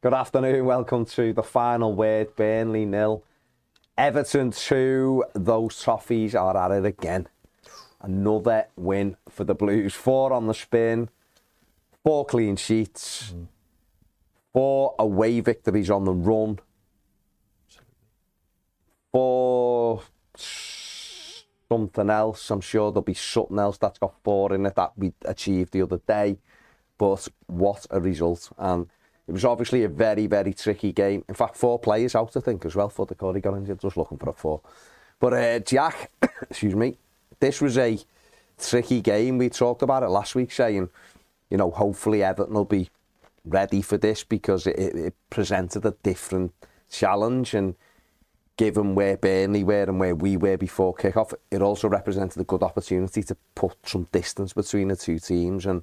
Good afternoon. Welcome to the final word. Burnley nil, Everton two. Those Toffees are at it again. Another win for the Blues. Four on the spin, four clean sheets, four away victories on the run, four something else. I'm sure there'll be something else that's got four in it that we achieved the other day. But what a result! And it was obviously a very, very tricky game. In fact, four players out, I think, as well, for the Corey got injured, just looking for a four. But uh, Jack, excuse me, this was a tricky game. We talked about it last week, saying, you know, hopefully Everton will be ready for this because it, it presented a different challenge. And given where Burnley were and where we were before kick-off, it also represented a good opportunity to put some distance between the two teams. And,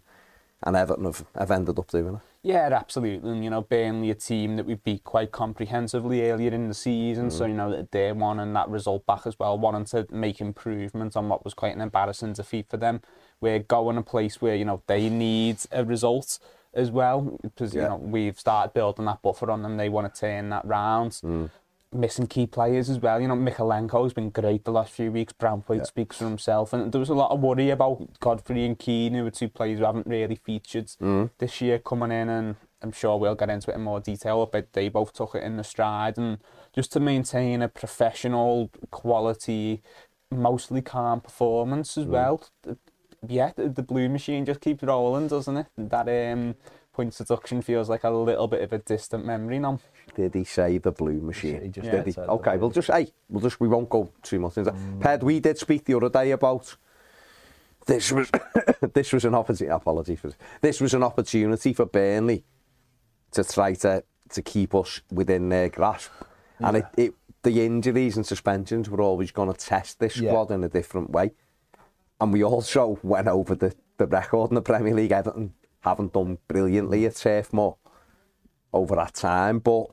and Everton have, have ended up doing it. Yeah, absolutely. And, you know, Burnley, a team that we beat quite comprehensively earlier in the season. Mm. So, you know, that they're and that result back as well, wanting to make improvements on what was quite an embarrassing defeat for them. We're going a place where, you know, they need a result as well because, yeah. you know, we've started building that buffer on them. They want to turn that round. Mm missing key players as well. You know, Mykolenko's been great the last few weeks. Branthwaite yeah. speaks for himself. And there was a lot of worry about Godfrey and Keane, who are two players who haven't really featured mm. this year coming in. And I'm sure we'll get into it in more detail, but they both took it in the stride. And just to maintain a professional, quality, mostly calm performance as mm. well. Yeah, the blue machine just keeps rolling, doesn't it? That um, point deduction feels like a little bit of a distant memory now. Did he say the blue machine? He just yeah, did he? Okay, we'll just hey, we'll just we won't go too much into that. Mm. Ped, we did speak the other day about this was this was an opportunity. Apology for this. this was an opportunity for Burnley to try to to keep us within their grasp, yeah. and it, it the injuries and suspensions were always going to test this squad yeah. in a different way. And we also went over the, the record in the Premier League. Everton haven't done brilliantly at Turf Moor over that time, but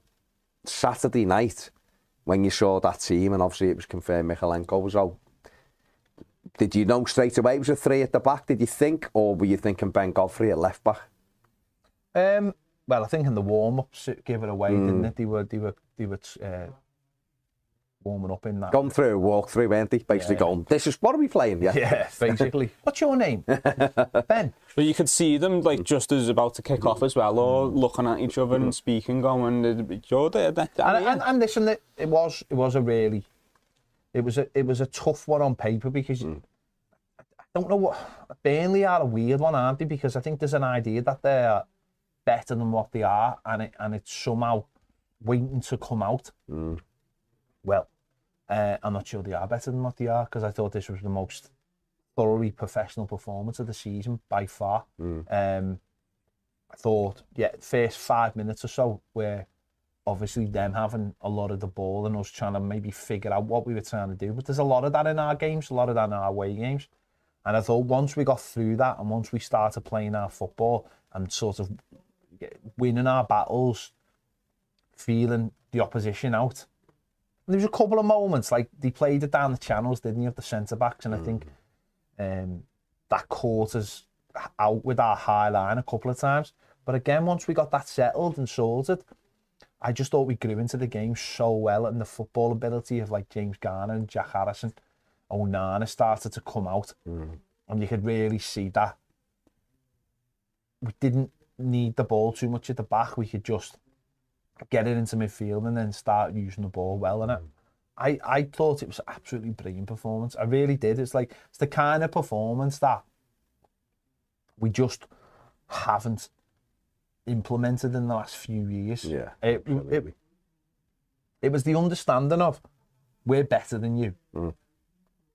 Saturday night when you saw that team, and obviously it was confirmed Mykolenko was out. Did you know straight away it was a three at the back? Did you think, or were you thinking Ben Godfrey at left back? Um, well, I think in the warm ups it gave it away, mm. didn't it? They were they were they were uh, warming up in that. Gone through, walk through, weren't they? Basically yeah. going, this is, what are we playing? Yeah, yeah basically. What's your name? ben. But you could see them like just as about to kick off as well, or looking at each other and speaking, going, you're there. And, and, and listen, it, it was it was a really, it was a it was a tough one on paper because mm. I don't know what Burnley are a weird one, aren't they? Because I think there's an idea that they're better than what they are, and it and it's somehow waiting to come out. Mm. Well, uh, I'm not sure they are better than what they are because I thought this was the most thoroughly professional performance of the season by far. Mm. Um, I thought, yeah, first five minutes or so where obviously them having a lot of the ball and us trying to maybe figure out what we were trying to do. But there's a lot of that in our games, a lot of that in our away games. And I thought once we got through that and once we started playing our football and sort of winning our battles, feeling the opposition out, there was a couple of moments like they played it down the channels, didn't you, of the centre backs, and mm. I think um, that caught us out with our high line a couple of times. But again, once we got that settled and sorted, I just thought we grew into the game so well, and the football ability of like James Garner and Jack Harrison, Onana started to come out, mm. and you could really see that we didn't need the ball too much at the back. We could just get it into midfield and then start using the ball well. And I, I thought it was absolutely brilliant performance. I really did. It's like it's the kind of performance that we just haven't implemented in the last few years. Yeah, it, it, it was the understanding of we're better than you. Mm.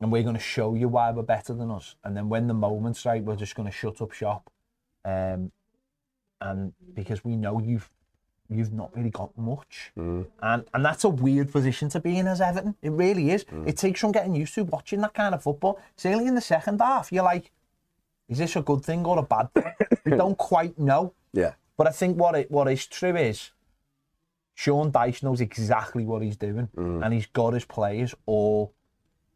and we're going to show you why we're better than us. And then when the moment's right, we're just going to shut up shop. Um, and because we know you've you've not really got much. Mm. And and that's a weird position to be in as Everton. It really is. Mm. It takes some getting used to watching that kind of football. It's only in the second half. You're like, is this a good thing or a bad thing? you don't quite know. Yeah. But I think what it what is true is Sean Dyche knows exactly what he's doing, mm. and he's got his players all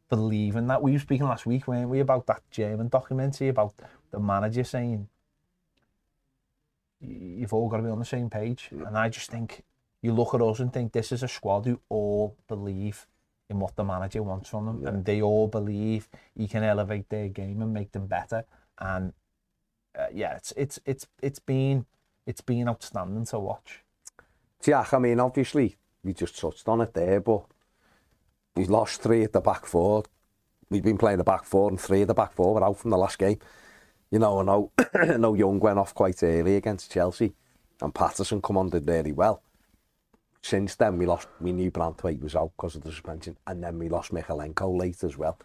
believing that. We were speaking last week, weren't we, about that German documentary about the manager saying you've all got to be on the same page. Yeah. And I just think you look at us and think this is a squad who all believe in what the manager wants from them. Yeah. And they all believe he can elevate their game and make them better. And uh, yeah, it's, it's, it's, it's been, it's been outstanding to watch. Yeah, I mean, obviously, we just touched on it there, but he's lost three at the back four. We've been playing the back four and three at the back four. We're out from the last game. You know, I know, I know Young went off quite early against Chelsea, and Patterson come on did really well. Since then, we lost. We knew Branthwaite was out because of the suspension, and then we lost Mykolenko late as well.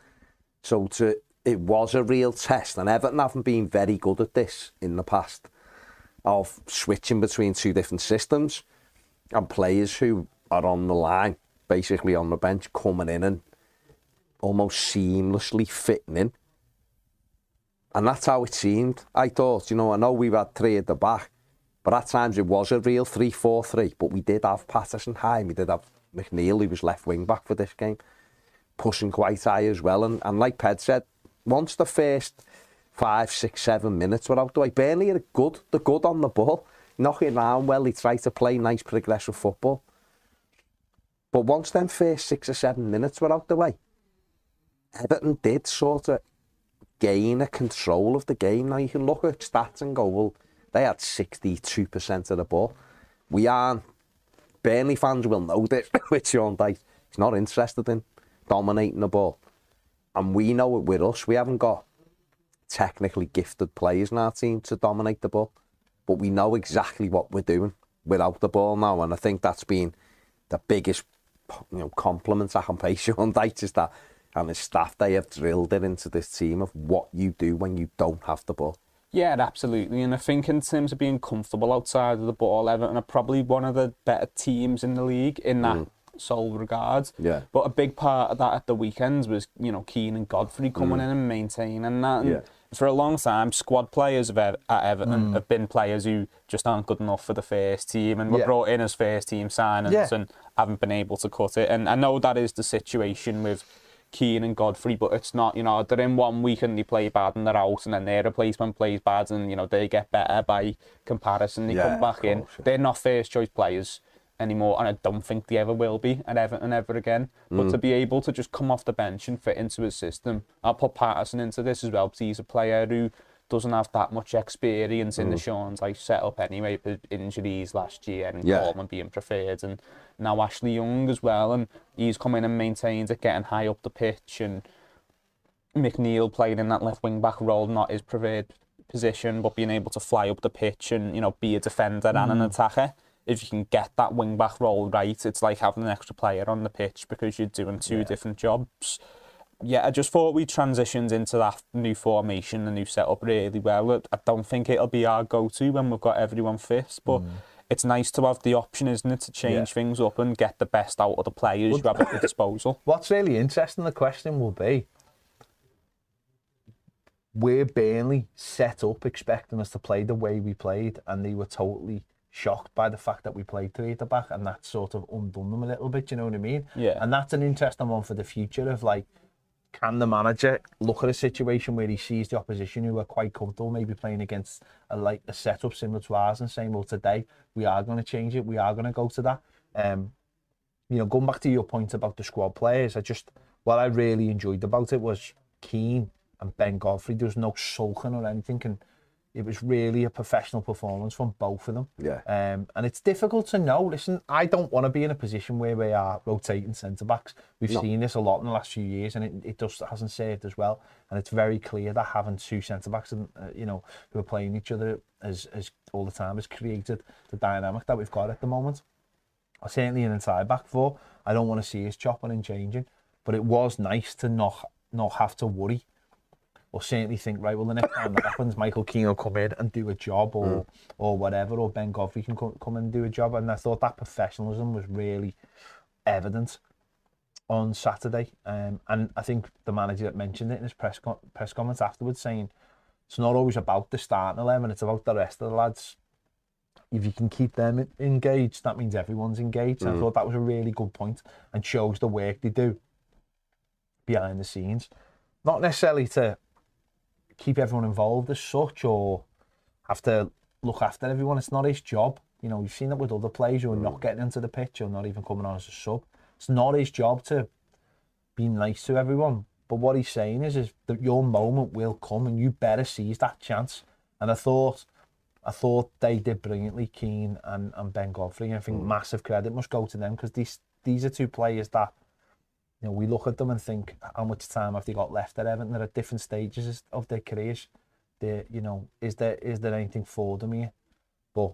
So to it was a real test, and Everton haven't been very good at this in the past of switching between two different systems and players who are on the line, basically on the bench, coming in and almost seamlessly fitting in. And that's how it seemed. I thought, you know, I know we've had three at the back, but at times it was a real 3 4 3. But we did have Patterson high, we did have McNeil, who was left wing back for this game, pushing quite high as well. And, and like Ped said, once the first five, six, seven minutes were out the way, Burnley are good. They're good on the ball. Knocking around well, they try to play nice progressive football. But once them first six or seven minutes were out the way, Everton did sort of gain a control of the game. Now you can look at stats and go, well, they had 62% of the ball. We aren't. Burnley fans will know this with Sean Dyche. He's not interested in dominating the ball. And we know it with us. We haven't got technically gifted players in our team to dominate the ball. But we know exactly what we're doing without the ball now. And I think that's been the biggest you know, compliment I can pay Sean Dyche is that and his staff, they have drilled it into this team of what you do when you don't have the ball. Yeah, absolutely. And I think in terms of being comfortable outside of the ball, Everton are probably one of the better teams in the league in that mm. sole regard. Yeah. But a big part of that at the weekends was, you know, Keane and Godfrey coming mm. in and maintaining that. And yeah. For a long time, squad players of at Everton mm. have been players who just aren't good enough for the first team and were yeah. brought in as first team signings yeah. and haven't been able to cut it. And I know that is the situation with Keane and Godfrey, but it's not, you know, they're in one week and they play bad and they're out, and then their replacement plays bad and, you know, they get better by comparison. They yeah, come back course, in. Yeah. They're not first choice players anymore, and I don't think they ever will be at Everton ever again. But mm. to be able to just come off the bench and fit into his system, I'll put Patterson into this as well because he's a player who doesn't have that much experience in mm. the Sean's I set up anyway with injuries last year and yeah. Coleman being preferred and now Ashley Young as well and he's come in and maintains it getting high up the pitch and McNeil playing in that left wing back role not his preferred position but being able to fly up the pitch and you know be a defender mm. and an mm. attacker if you can get that wing back role right it's like having an extra player on the pitch because you're doing two yeah. different jobs Yeah, I just thought we transitioned into that new formation, the new setup really well. I don't think it'll be our go-to when we've got everyone fit, but. Mm it's nice to have the option, isn't it, to change yeah. things up and get the best out of the players well, you have at your disposal. What's really interesting, the question will be, where Burnley set up expecting us to play the way we played, and they were totally shocked by the fact that we played three at the back, and that sort of undone them a little bit. You know what I mean? Yeah. And that's an interesting one for the future of like can the manager look at a situation where he sees the opposition who are quite comfortable maybe playing against a like a setup similar to ours and saying, well, today we are going to change it, we are going to go to that. Um, you know, going back to your point about the squad players, I just what I really enjoyed about it was Keane and Ben Godfrey. There was no sulking or anything, and it was really a professional performance from both of them. Yeah. Um, and it's difficult to know. Listen, I don't want to be in a position where we are rotating centre backs. We've no. seen this a lot in the last few years, and it, it just hasn't served as well. And it's very clear that having two centre backs, and uh, you know, who are playing each other as as all the time has created the dynamic that we've got at the moment. Certainly in entire back four, I don't want to see us chopping and changing. But it was nice to not not have to worry or certainly think, right, well, the next time that happens, Michael Keane will come in and do a job or mm. or whatever, or Ben Godfrey can come, come and do a job. And I thought that professionalism was really evident on Saturday. Um, and I think the manager that mentioned it in his press, press comments afterwards, saying it's not always about the starting 11, it's about the rest of the lads. If you can keep them engaged, that means everyone's engaged. Mm. I mm. thought that was a really good point and shows the work they do behind the scenes. Not necessarily to keep everyone involved as such or have to look after everyone. It's not his job. You know, you've seen that with other players who are mm. not getting into the pitch or not even coming on as a sub. It's not his job to be nice to everyone. But what he's saying is, is that your moment will come and you better seize that chance. And I thought, I thought they did brilliantly, Keane and, and Ben Godfrey. I think mm. massive credit must go to them because these these are two players that know, we look at them and think, how much time have they got left at Everton? They're at different stages of their careers. They, you know, is there is there anything for them here? But,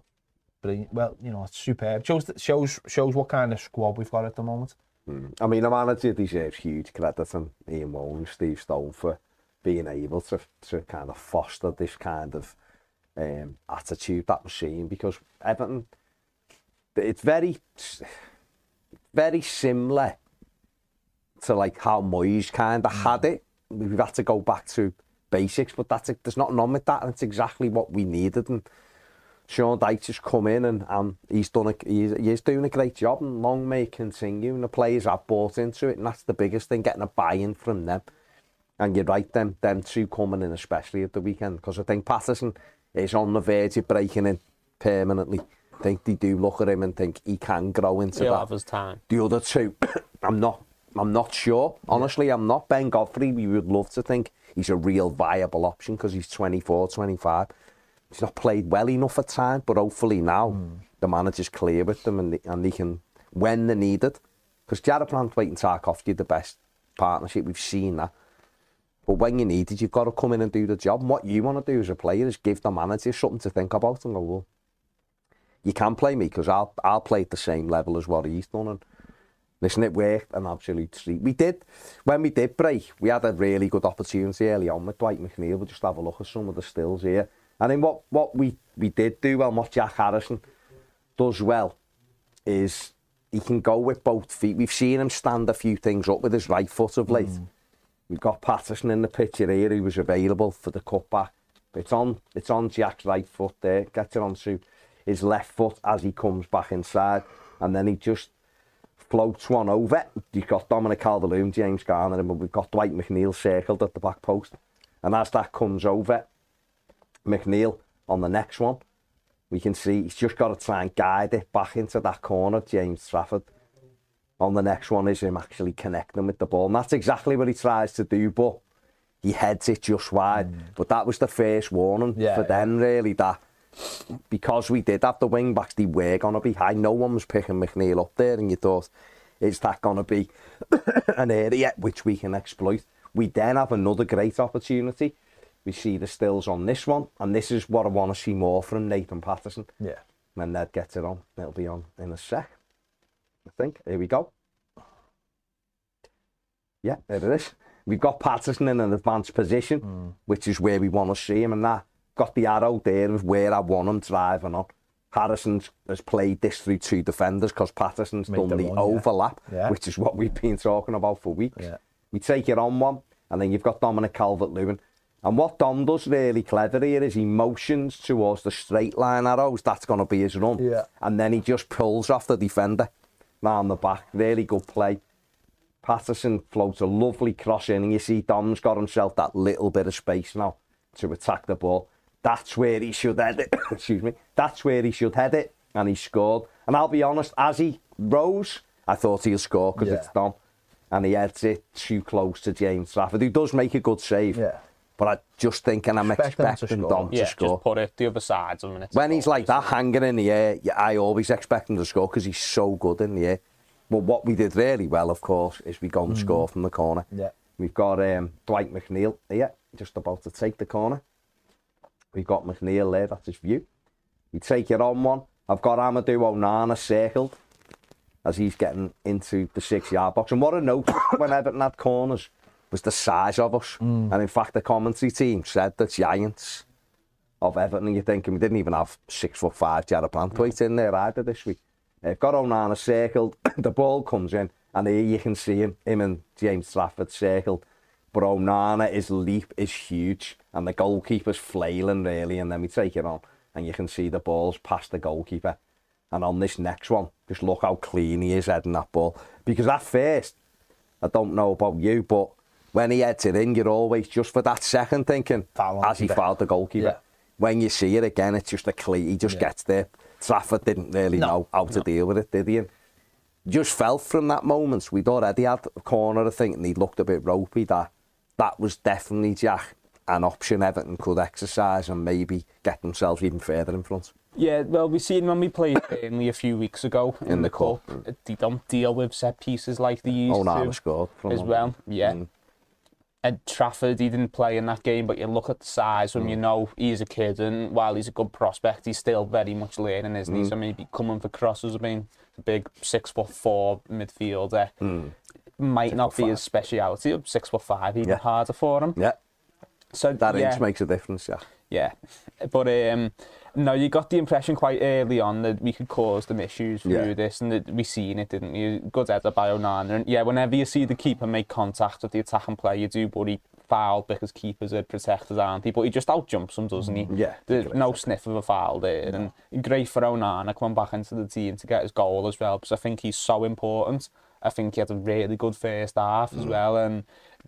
brilliant. Well, you know, it's superb. Shows shows shows what kind of squad we've got at the moment. Mm. I mean, the manager deserves huge credit and Ian and Steve Stone for being able to to kind of foster this kind of um, attitude that we're seeing because Everton, it's very, very similar to like how Moyes kind of mm. had it. We've had to go back to basics, but that's there's nothing wrong with that, and it's exactly what we needed. And Sean Dyche has come in and, and he's done a, he's, he's doing a great job, and long may continue. And the players have bought into it, and that's the biggest thing, getting a buy-in from them. And you're right, them them two coming in, especially at the weekend, because I think Patterson is on the verge of breaking in permanently. I think they do look at him and think he can grow into He'll that. Have his time. The other two, I'm not I'm not sure. Honestly, I'm not. Ben Godfrey, we would love to think he's a real viable option because he's 24, 25. He's not played well enough at times, but hopefully now mm. the manager's clear with them and they, and they can, when they're needed. Because Jarrad Branthwaite and Tarkowski are the best partnership. We've seen that. But when you need it, you've got to come in and do the job. And what you want to do as a player is give the manager something to think about and go, well, you can play me because I'll, I'll play at the same level as what he's done. And Listen, it worked an absolute treat. We did, when we did break, we had a really good opportunity early on with Dwight McNeil. We'll just have a look at some of the stills here. And then what, what we, we did do well, what Jack Harrison does well, is he can go with both feet. We've seen him stand a few things up with his right foot of late. Mm. We've got Patterson in the picture here, He was available for the cutback. It's on, it's on Jack's right foot there, gets it onto his left foot as he comes back inside. And then he just floats one over. You've got Dominic Calvert-Lewin, James Garner, and we've got Dwight McNeil circled at the back post. And as that comes over, McNeil on the next one, we can see he's just got to try and guide it back into that corner, James Trafford. On the next one is him actually connecting with the ball. And that's exactly what he tries to do, but he heads it just wide. Mm. But that was the first warning yeah, for yeah. them, really, that because we did have the wing backs, they were going to be high. No one was picking McNeil up there, and you thought, is that going to be an area which we can exploit? We then have another great opportunity. We see the stills on this one, and this is what I want to see more from Nathan Patterson. Yeah. When Ned gets it on, it'll be on in a sec. I think. Here we go. Yeah, there it is. We've got Patterson in an advanced position, mm. which is where we want to see him, and that got the arrow there of where I want him driving on. Harrison has played this through two defenders because Patterson's Made done the, one, overlap, yeah. Yeah. which is what we've been talking about for weeks. We take it on one, and then you've got Dominic Calvert-Lewin. And what Dom does really clever here is he motions towards the straight line arrows. That's going to be his run. Yeah. And then he just pulls off the defender round the back. Really good play. Patterson floats a lovely cross in, and you see Dom's got himself that little bit of space now to attack the ball. That's where he should head it. Excuse me. That's where he should head it. And he scored. And I'll be honest, as he rose, I thought he'll score because yeah. it's Dom. And he heads it too close to James Trafford, who does make a good save. Yeah. But I just think, and I'm Expect expecting to Dom yeah, to score. Just put it the other side a minute. When he's like that, hanging in the air, I always expect him to score because he's so good in the air. But what we did really well, of course, is we go and mm. score from the corner. Yeah. We've got um, Dwight McNeil here, just about to take the corner. We've got McNeil there, that's his view. We take it on one. I've got Amadou Onana circled as he's getting into the six yard box. And what a note when Everton had corners. was the size of us. Mm. And in fact, the commentary team said the Giants of Everton, you're thinking we didn't even have six foot five Jarrad Branthwaite in there either this week. They've got Onana circled, the ball comes in, and here you can see him, him and James Trafford circled. But Onana, his leap is huge, and the goalkeeper's flailing really, and then we take it on, and you can see the balls past the goalkeeper. And on this next one, just look how clean he is heading that ball. Because at first, I don't know about you, but when he heads it in, you're always just for that second thinking, as he fouled the goalkeeper. Yeah. When you see it again, it's just a clean, he just yeah. gets there. Trafford didn't really no, know how to no. deal with it, did he? And just felt from that moment, we'd already had a corner, I think, and he looked a bit ropey, that that was definitely, Jack, an option Everton could exercise and maybe get themselves even further in front. Yeah, well, we seen when we played only a few weeks ago in, in the, the cup. cup. They don't deal with set pieces like they used oh, no, to scored as well. Yeah. Mm. At Trafford, he didn't play in that game, but you look at the size when mm. you know he's a kid, and while he's a good prospect, he's still very much learning, isn't mm. he? So maybe coming for crosses, I mean, a big six foot four midfielder mm. Might six not be five. his speciality. Six foot five, even yeah. harder for him. Yeah. So that yeah. inch makes a difference, yeah. Yeah, but um, no, you got the impression quite early on that we could cause them issues through yeah. this, and that we seen it, didn't you? Good header by Onana, and yeah, whenever you see the keeper make contact with the attacking player, you do worry foul because keepers are protectors, aren't they? But he just out jumps them, doesn't he? Yeah. There's no sniff of a foul there, no. and great for Onana coming back into the team to get his goal as well, because I think he's so important. I think he had a really good first half as mm. well, and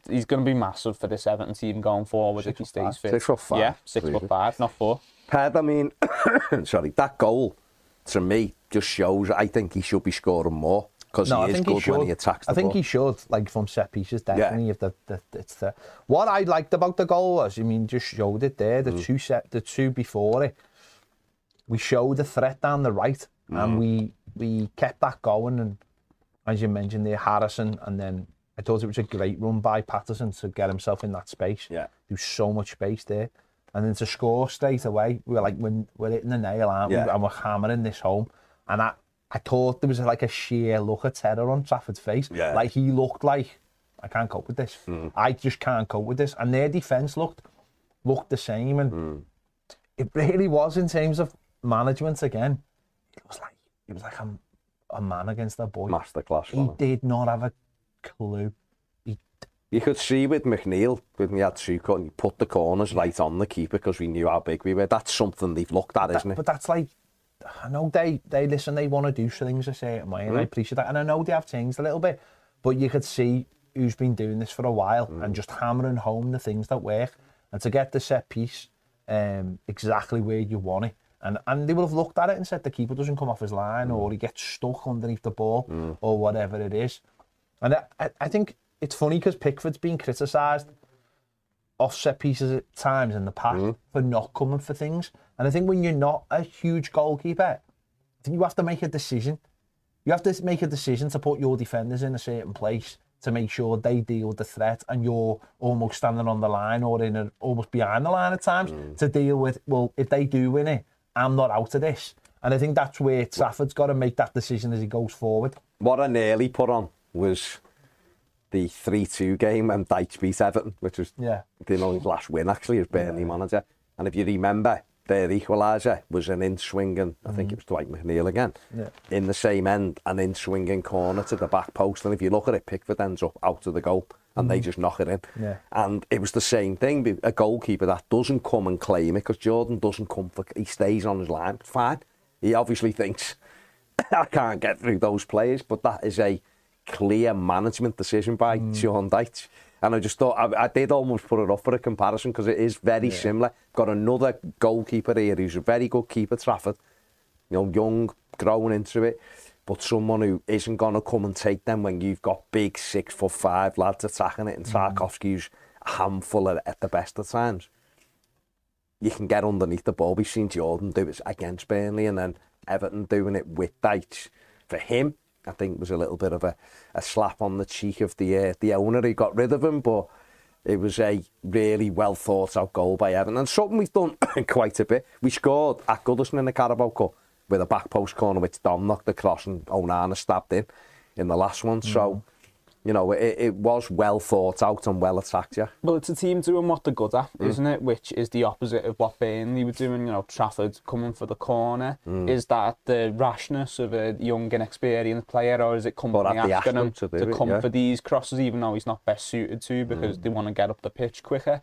he's going to be massive for this Everton team going forward six if he stays fit. Six foot five. Yeah, six foot five, not four. Ped, I mean, sorry, that goal to me just shows I think he should be scoring more because no, he is good he when he attacks the I think ball. he should, like from set pieces, definitely. Yeah. If the, the, it's the, what I liked about the goal was, I mean, just showed it there. The mm. two set, the two before it, we showed the threat down the right, mm. and we we kept that going. And as you mentioned there, Harrison, and then I thought it was a great run by Patterson to get himself in that space. Yeah. There's so much space there. And then to score straight away, we were like, when we're hitting the nail, aren't yeah. we? And we're hammering this home. And I, I thought there was like a sheer look of terror on Trafford's face. Yeah. Like he looked like, I can't cope with this. Mm. I just can't cope with this. And their defence looked looked the same. And mm. it really was in terms of management again. It was like it was like a, a man against that boy. Masterclass. He did not have a clue. He, you could see with McNeil, when he had two cut, and he put the corners yeah. right on the keeper because we knew how big we were. That's something they've looked at, that, isn't it? But that's like, I know they, they listen, they want to do things a certain way, and mm. I mm-hmm. appreciate that. And I know they have changed a little bit, but you could see who's been doing this for a while mm. and just hammering home the things that work. And to get the set piece um, exactly where you want it, And, and they would have looked at it and said the keeper doesn't come off his line mm. or he gets stuck underneath the ball mm. or whatever it is. And I, I think it's funny because Pickford's been criticised off set pieces at times in the past mm. for not coming for things. And I think when you're not a huge goalkeeper, I think you have to make a decision. You have to make a decision to put your defenders in a certain place to make sure they deal with the threat and you're almost standing on the line or in a, almost behind the line at times mm. to deal with, well, if they do win it, I'm not out of this. And I think that's where Trafford's got to make that decision as he goes forward. What I nearly put on was the 3-2 game and Dyche beat Everton, which was yeah. you know, his last win actually as Burnley yeah. manager. And if you remember, their equaliser was an in-swinging, I think mm. it was Dwight McNeil again, yeah. in the same end, an in-swinging corner to the back post. And if you look at it, Pickford ends up out of the goal and mm. they just knock it in. Yeah. And it was the same thing, a goalkeeper that doesn't come and claim it because Jordan doesn't come for, he stays on his line, fine. He obviously thinks, I can't get through those players, but that is a clear management decision by mm. Sean Dyche. And I just thought, I, I did almost put it up for a comparison because it is very yeah. similar. Got another goalkeeper here who's a very good keeper, Trafford. You know, young, growing into it. but someone who isn't going to come and take them when you've got big six foot five lads attacking it and Tarkovsky's mm. a handful at, at the best of times. You can get underneath the ball. We've seen Jordan do it against Burnley and then Everton doing it with Deitch. For him, I think was a little bit of a, a slap on the cheek of the uh, the owner He got rid of him, but it was a really well thought out goal by Everton and something we've done quite a bit. We scored at Goodison in the Carabao Cup with a back post corner which Dom knocked across and Onana stabbed in in the last one. Mm. So, you know, it, it was well thought out and well attacked, yeah. Well, it's a team doing what they're good at, mm. isn't it? Which is the opposite of what Burnley were doing, you know, Trafford coming for the corner. Mm. Is that the rashness of a young and experienced player or is it company asking him to, to come it, yeah. for these crosses even though he's not best suited to because mm. they want to get up the pitch quicker?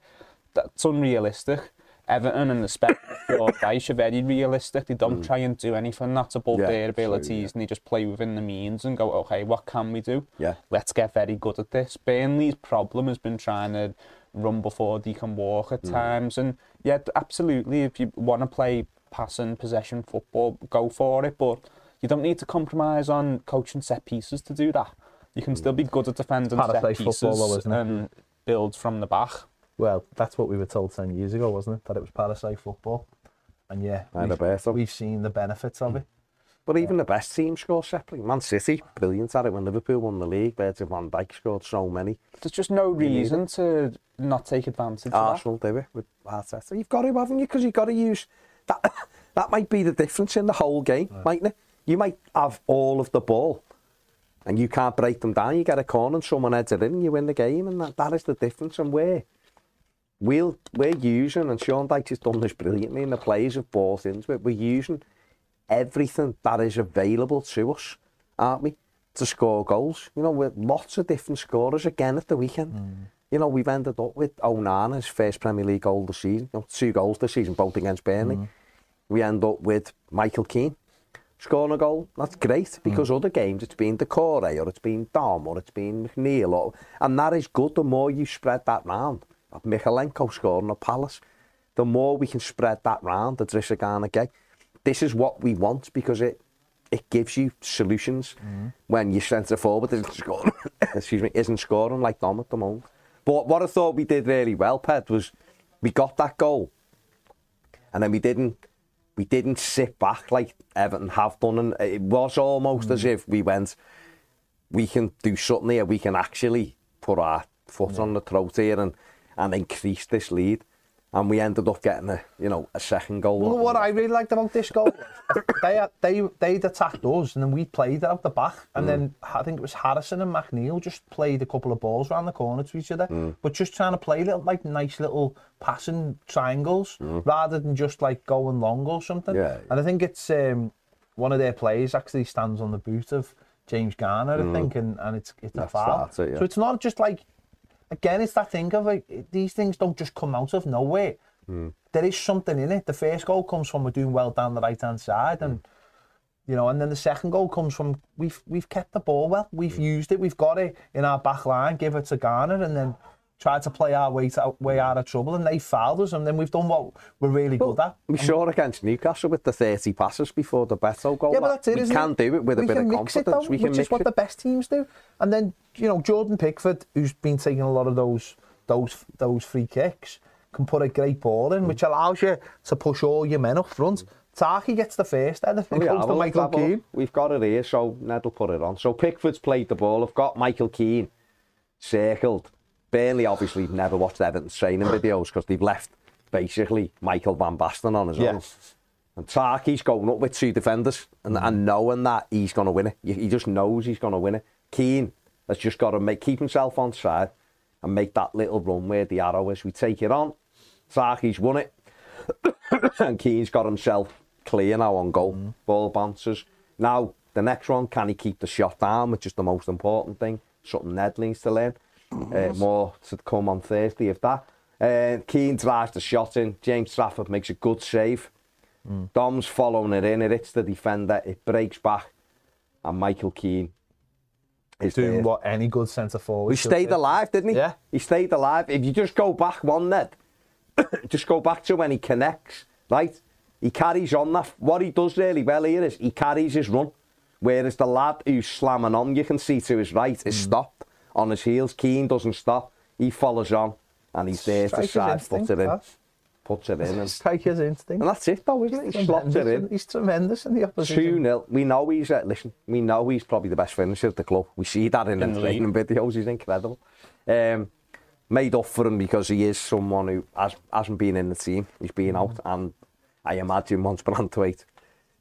That's unrealistic. Everton and the Spectre guys are very realistic. They don't mm. try and do anything that's above yeah, their abilities true, yeah. and they just play within the means and go, okay, what can we do? Yeah. Let's get very good at this. Burnley's problem has been trying to run before they can walk at mm. times. And yeah, absolutely, if you want to play passing possession football, go for it. But you don't need to compromise on coaching set pieces to do that. You can mm. still be good at defending set pieces and build from the back. Well, that's what we were told 10 years ago, wasn't it? That it was parasite football. And yeah, and we've, we've seen the benefits of it. But even the best team score separately. Man City, brilliant at it when Liverpool won the league. Virgil van Dijk scored so many. There's just no reason to not take advantage Arsenal of that. do it with Arteta. You've got to, haven't you? Because you've got to use... That That might be the difference in the whole game, right. mightn't it? You might have all of the ball and you can't break them down. You get a corner and someone heads it in and you win the game. And that, that is the difference. And where we'll, we're using, and Sean Dyche has done this brilliantly, and the players have bought into it, we're using everything that is available to us, aren't we, to score goals. You know, with lots of different scorers again at the weekend. Mm. You know, we've ended up with Onana's first Premier League goal this season, you know, two goals this season, both against Burnley. Mm. We end up with Michael Keane scoring a goal. That's great because mm. other games it's been Doucouré or it's been Dom or it's been McNeil. Or, and that is good the more you spread that round of Mykolenko scoring a Palace, the more we can spread that round, the Idrissa Gana Gueye. This is what we want because it it gives you solutions mm. when your centre forward isn't scoring, excuse me, isn't scoring like Dom at the moment. But what I thought we did really well, Ped, was we got that goal, and then we didn't we didn't sit back like Everton have done, and it was almost mm. as if we went, we can do something here, we can actually put our foot yeah. on the throat here and and increased this lead. And we ended up getting a, you know, a second goal. Well, what I really liked about this goal, they they they'd attacked us, and then we played out the back, and mm. then I think it was Harrison and McNeil just played a couple of balls around the corner to each other, mm. but just trying to play little like nice little passing triangles mm. rather than just like going long or something. Yeah. And I think it's um, one of their players actually stands on the boot of James Garner, I mm. think, and, and it's it's a foul. It, yeah. So it's not just like again, it's that thing of like these things don't just come out of nowhere. Mm. There is something in it. The first goal comes from we're doing well down the right hand side, and mm. you know, and then the second goal comes from we've we've kept the ball well, we've mm. used it, we've got it in our back line, give it to Garner, and then tried to play our way, to, way out of trouble and they fouled us and then we've done what we're really well, good at. We saw against Newcastle with the 30 passes before the Beto goal. Yeah, but that's it, we can it? do it with we a bit of confidence. It, though, we can which is what it. the best teams do. And then, you know, Jordan Pickford, who's been taking a lot of those those those free kicks, can put a great ball in, mm. which allows you to push all your men up front. Mm. Taki gets the first then, oh, yeah, to Michael Keane. We've got it here, so Ned will put it on. So Pickford's played the ball. I've got Michael Keane circled. Burnley obviously never watched Everton's training videos because they've left basically Michael Van Basten on as well. Yes. And Taki's going up with two defenders and, mm. and knowing that he's going to win it. He just knows he's going to win it. Keane has just got to make keep himself on side and make that little run where the arrow is. We take it on. Taki's won it. and Keane's got himself clear now on goal. Mm. Ball bounces. Now, the next one, can he keep the shot down, which is the most important thing. Something Ned needs to learn. Uh, more to come on Thursday if that. Uh, Keane drives the shot in. James Trafford makes a good save. Mm. Dom's following it in. It hits the defender. It breaks back. And Michael Keane is doing there. what any good centre forward. He stayed do. alive, didn't he? Yeah. He stayed alive. If you just go back one net, just go back to when he connects, right? He carries on that. What he does really well here is he carries his run. Whereas the lad who's slamming on, you can see to his right, is mm. stopped on his heels. Keane doesn't stop. He follows on and he's there to side foot it in. Puts it in. And, Striker's instinct. And that's it though, isn't it? He slots it in. He's tremendous in the opposition. 2 0. We know he's, uh, listen, we know he's probably the best finisher at the club. We see that in, in the training videos. He's incredible. Um, made up for him because he is someone who has, hasn't been in the team. He's been mm. out. And I imagine once Branthwaite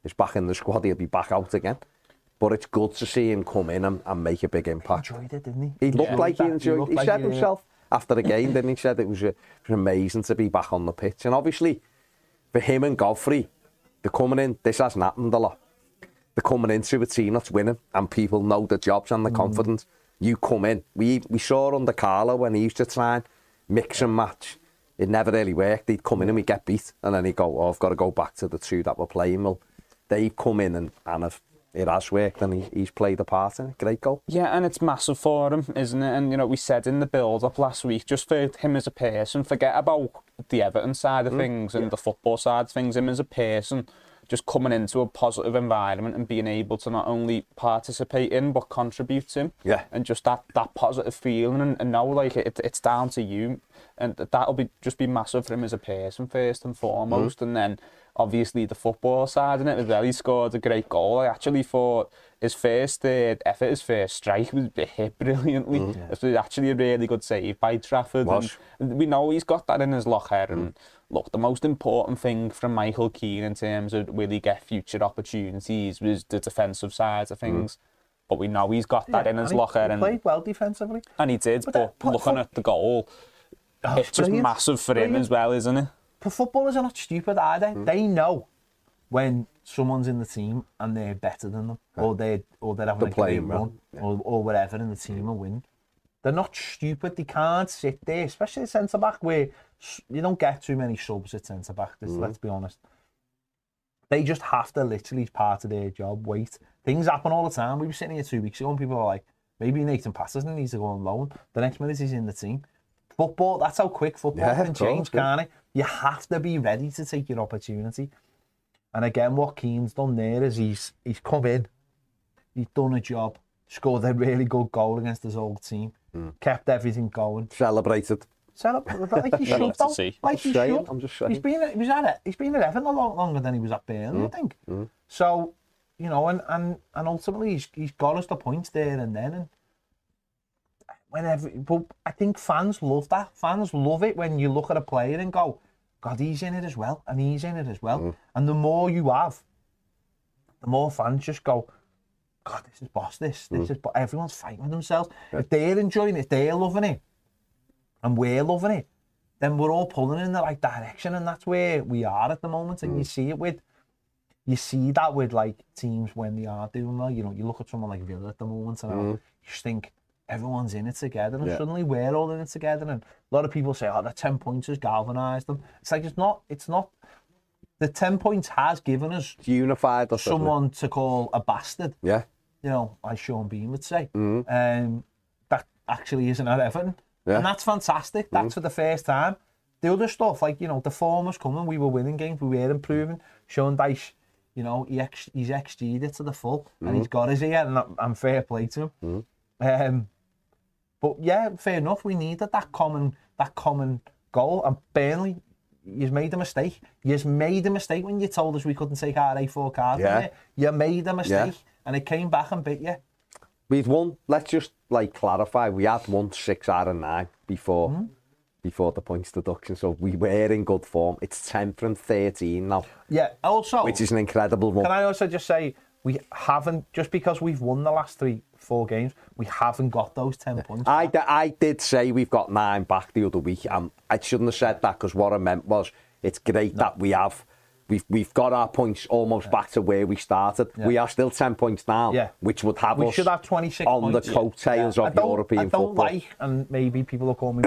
is back in the squad, he'll be back out again. but it's good to see him come in and, and make a big impact. He enjoyed it, didn't he? He looked yeah. like he enjoyed. He, he like said he, himself after the game, then he said it was, a, it was amazing to be back on the pitch, and obviously for him and Godfrey, they're coming in. This hasn't happened a lot. They're coming into a team that's winning, and people know the jobs and the mm. confidence. You come in. We we saw under Carlo when he used to try and mix and match. It never really worked. He'd come in and we'd get beat, and then he'd go, "Oh, I've got to go back to the two that were playing." Well, they've come in and, and have it has worked and he, he's played a part in it. Great goal. Yeah, and it's massive for him, isn't it? And, you know, we said in the build-up last week, just for him as a person, forget about the Everton side of mm, things and yeah. the football side of things, him as a person, just coming into a positive environment and being able to not only participate in, but contribute in. Yeah. And just that, that positive feeling and, and know, like, it, it's down to you. And that'll be just be massive for him as a person, first and foremost. Mm. And then obviously the football side in it as well. He scored a great goal. I actually thought his first uh, effort, his first strike was hit brilliantly. Mm. Yeah. It was actually a really good save by Trafford. And we know he's got that in his locker. Mm. And look, the most important thing from Michael Keane in terms of will he get future opportunities was the defensive side of things. Mm. But we know he's got that yeah, in his and locker. He, he played well defensively. And he did, but, but looking at the goal, oh, it's just massive for him as well, isn't it? But footballers are not stupid, are they? Mm. They know when someone's in the team and they're better than them, or they or they're having they're a great run, yeah. or, or whatever, and the team will win. They're not stupid. They can't sit there, especially the centre back, where you don't get too many subs at centre back. Mm. Let's be honest. They just have to literally part of their job. Wait, things happen all the time. We were sitting here two weeks ago, and people were like, "Maybe Nathan Patterson needs to go on loan." The next minute he's in the team. Football, that's how quick football yeah, can change, can't it? You have to be ready to take your opportunity. And again, what Keane's done there is he's he's come in, he's done a job, scored a really good goal against his old team, mm. kept everything going. Celebrated. Celebrated like he should, though. Like he should. I'm just saying. He's been, he was at it. He's been at Everton a lot longer than he was at Burnley, mm. I think. Mm. So, you know, and, and, and ultimately he's, he's got us the points there and then. And whenever, but I think fans love that. Fans love it when you look at a player and go, God, he's in it as well, and he's in it as well. Mm. And the more you have, the more fans just go, God, this is boss. This, this mm. is. But everyone's fighting with themselves. Yeah. If they're enjoying it, they're loving it, and we're loving it, then we're all pulling in the right direction, and that's where we are at the moment. And mm. you see it with, you see that with like teams when they are doing well. You know, you look at someone like Villa at the moment, and mm. you just think everyone's in it together, and yeah. suddenly we're all in it together. And a lot of people say, "Oh, the ten points has galvanised them." It's like it's not. It's not. The ten points has given us unified someone to call a bastard. Yeah. You know, as Sean Bean would say. Mm. Um, that actually isn't at Everton, yeah. and that's fantastic. That's mm. for the first time. The other stuff, like you know, the form was coming. We were winning games. We were improving. Sean Dyche, you know, he ex, he's XG'd it to the full, mm. and he's got his ear, and I'm fair play to him. Mm. Um, but yeah, fair enough. We needed that common that common goal. And Burnley, you've made a mistake. You've made a mistake when you told us we couldn't take our A4 card. Yeah. You made a mistake, yeah. and it came back and bit you. We've won. Let's just like clarify. We had won six out of nine before. Mm-hmm. Before the points deduction, so we were in good form. It's ten from thirteen now. Yeah, also, which is an incredible one. Can I also just say we haven't just because we've won the last three four games we haven't got those 10 points I, I did say we've got nine back the other week and I shouldn't have said that because what I meant was it's great no. that we have we've we've got our points almost yeah. back to where we started yeah. we are still 10 points down yeah. which would have we us should have 26 on points. the coattails yeah. of European I don't football like and maybe people will call me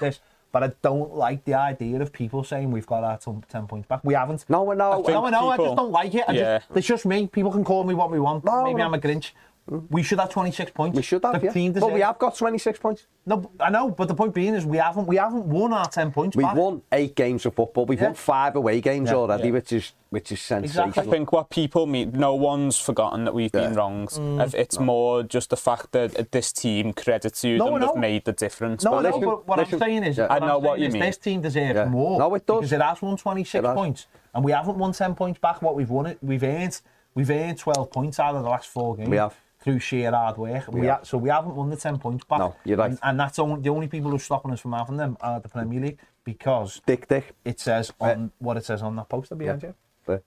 this but I don't like the idea of people saying we've got our 10 points back. We haven't. No, no, no, no, I just don't like it. I yeah. just, it's just me. People can call me what we want. No, Maybe no. I'm a Grinch. We should have 26 points. We should have, the yeah. But we have got 26 points. No, I know, but the point being is we haven't we haven't won our 10 points We've back. won eight games of football. We've yeah. won five away games yeah. already, yeah. which is which is sensational. Exactly. I think what people mean, no one's forgotten that we've been wronged. Mm. It's no. more just the fact that this team, credits you no, them, have made the difference. No, but no, listen, but what listen, I'm saying is, I know what you mean. This team deserves more. No, it does. Because it has won 26 points, and we haven't won 10 points back. What we've won, it, we've earned, we've earned 12 points out of the last four games. We have through sheer hard work. We yeah. ha so we haven't won the 10 points back. No, you're right. And, and that's only, the only people who are stopping us from having them are the Premier League because dick, dick. it says uh, on what it says on that poster behind yeah. you.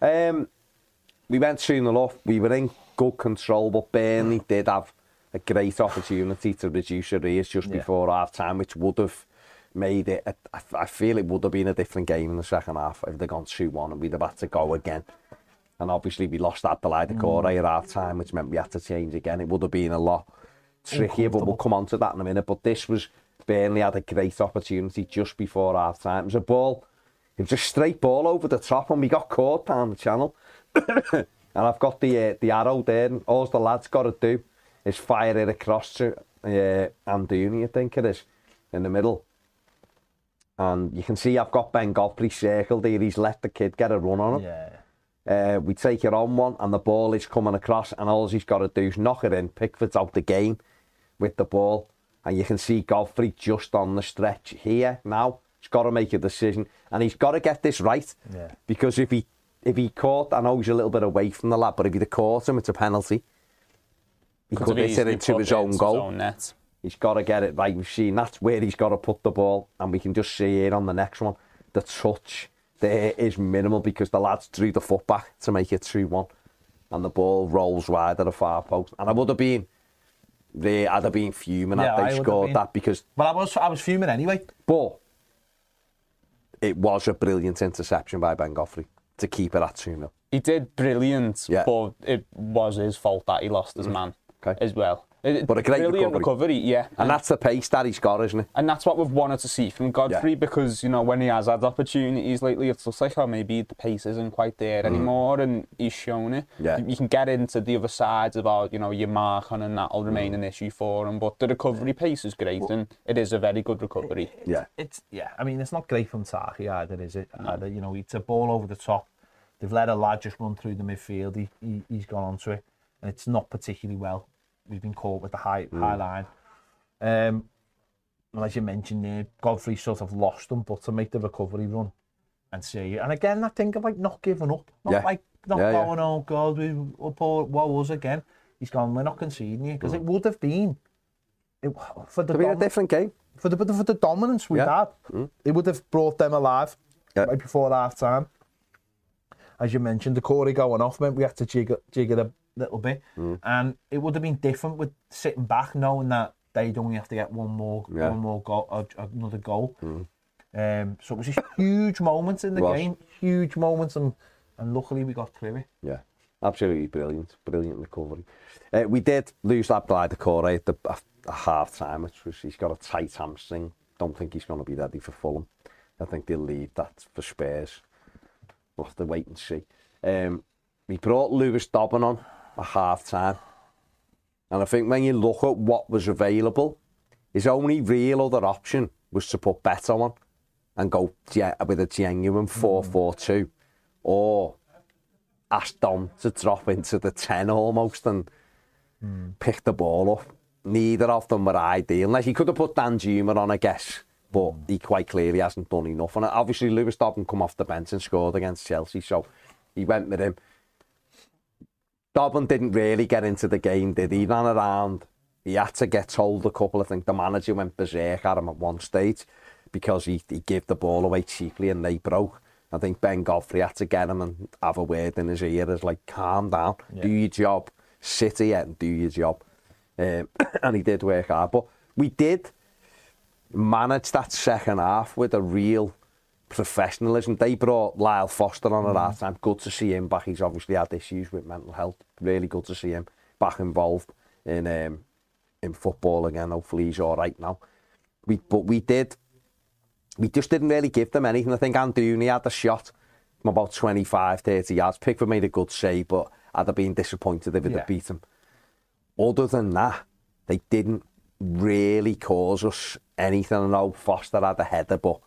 Uh, um, we went 2 0 off. We were in good control, but Burnley did have a great opportunity to reduce the race just yeah. before half time, which would have made it. I, I feel it would have been a different game in the second half if they'd gone 2 1 and we'd have had to go again. And obviously, we lost that Balai Core mm. at half time, which meant we had to change again. It would have been a lot trickier, but we'll come on to that in a minute. But this was Burnley had a great opportunity just before half time. It was a ball, it was a straight ball over the top, and we got caught down the channel. and I've got the uh, the arrow there, and all the lads got to do is fire it across to uh, Amdouni, I think it is, in the middle. And you can see I've got Ben Godfrey circled here. He's let the kid get a run on him. Yeah. Uh, we take it on one, and the ball is coming across, and all he's got to do is knock it in. Pickford's out the game with the ball, and you can see Godfrey just on the stretch here now. He's got to make a decision, and he's got to get this right. Yeah. Because if he if he caught, I know he's a little bit away from the lad, but if he'd caught him, it's a penalty. He could hit it into his own goal. His own net. He's got to get it right. We've seen that's where he's got to put the ball, and we can just see it on the next one. The touch there is minimal because the lads drew the foot back to make it 3 1, and the ball rolls wide at the far post. And I would have been they I'd have been fuming yeah, had they scored that because. Well, I was I was fuming anyway. But it was a brilliant interception by Ben Godfrey to keep it at 2 0. He did brilliant, yeah. but it was his fault that he lost his mm. man okay. as well. But a great Brilliant recovery. recovery. yeah. And, and, that's the pace that he's got, isn't it? And that's what we've wanted to see from Godfrey yeah. because, you know, when he has had opportunities lately, it looks like, oh, maybe the pace isn't quite there mm. anymore and he's shown it. Yeah. You can get into the other sides about, you know, your mark on and that'll remain mm. an issue for him. But the recovery pace is great and it is a very good recovery. Yeah. It's, yeah, I mean, it's not great from Taki either, is it? No. Either, you know, it's a ball over the top. They've let a lad just run through the midfield. He, he, he's gone onto it. And it's not particularly well we've been caught with the high, mm. high line. Um, and as you mentioned there, Godfrey sort of lost them, but to make the recovery run and see. And again, that thing of like not giving up, not yeah. like not yeah, going, yeah. oh God, we up or what was again. He's gone, we're not conceding you because mm. it hmm. would have been it, for the a different game. For the, for the dominance we yeah. had, mm. it would have brought them alive yeah. right before half time. As you mentioned, the Corey going off meant we had to jig, jig it a little bit, mm. and it would have been different with sitting back, knowing that they'd only have to get one more, yeah. one more goal, uh, another goal. Mm. Um, so it was just huge moments in the game, huge moments, and and luckily we got through it. Yeah, absolutely brilliant, brilliant recovery. Uh, we did lose that Doucouré at the a half time, which was he's got a tight hamstring. Don't think he's going to be ready for Fulham. I think they'll leave that for Spurs. We'll have to wait and see. Um, we brought Lewis Dobbin on a half time. And I think when you look at what was available, his only real other option was to put Beto on and go with a genuine 4 4 2 or ask Dom to drop into the 10 almost and mm. pick the ball up. Neither of them were ideal. Unless he could have put Danjuma on, I guess, but mm. he quite clearly hasn't done enough. And obviously, Lewis Dobbin come off the bench and scored against Chelsea, so he went with him. Dobbin didn't really get into the game, did he? He ran around. He had to get told a couple. I think the manager went berserk at him at one stage because he, he gave the ball away cheaply and they broke. I think Ben Godfrey had to get him and have a word in his ear as like, calm down, yeah. do your job, sit here and do your job. Um, and he did work hard. But we did manage that second half with a real professionalism. They brought Lyle Foster on at mm. half time. Good to see him back. He's obviously had issues with mental health. Really good to see him back involved in um, in football again. Hopefully he's all right now. We but we did. We just didn't really give them anything. I think Anthony had a shot from about 25, 30 yards. Pickford made a good save, but I'd have been disappointed if it yeah. had beat him. Other than that, they didn't really cause us anything. I know Foster had a header, but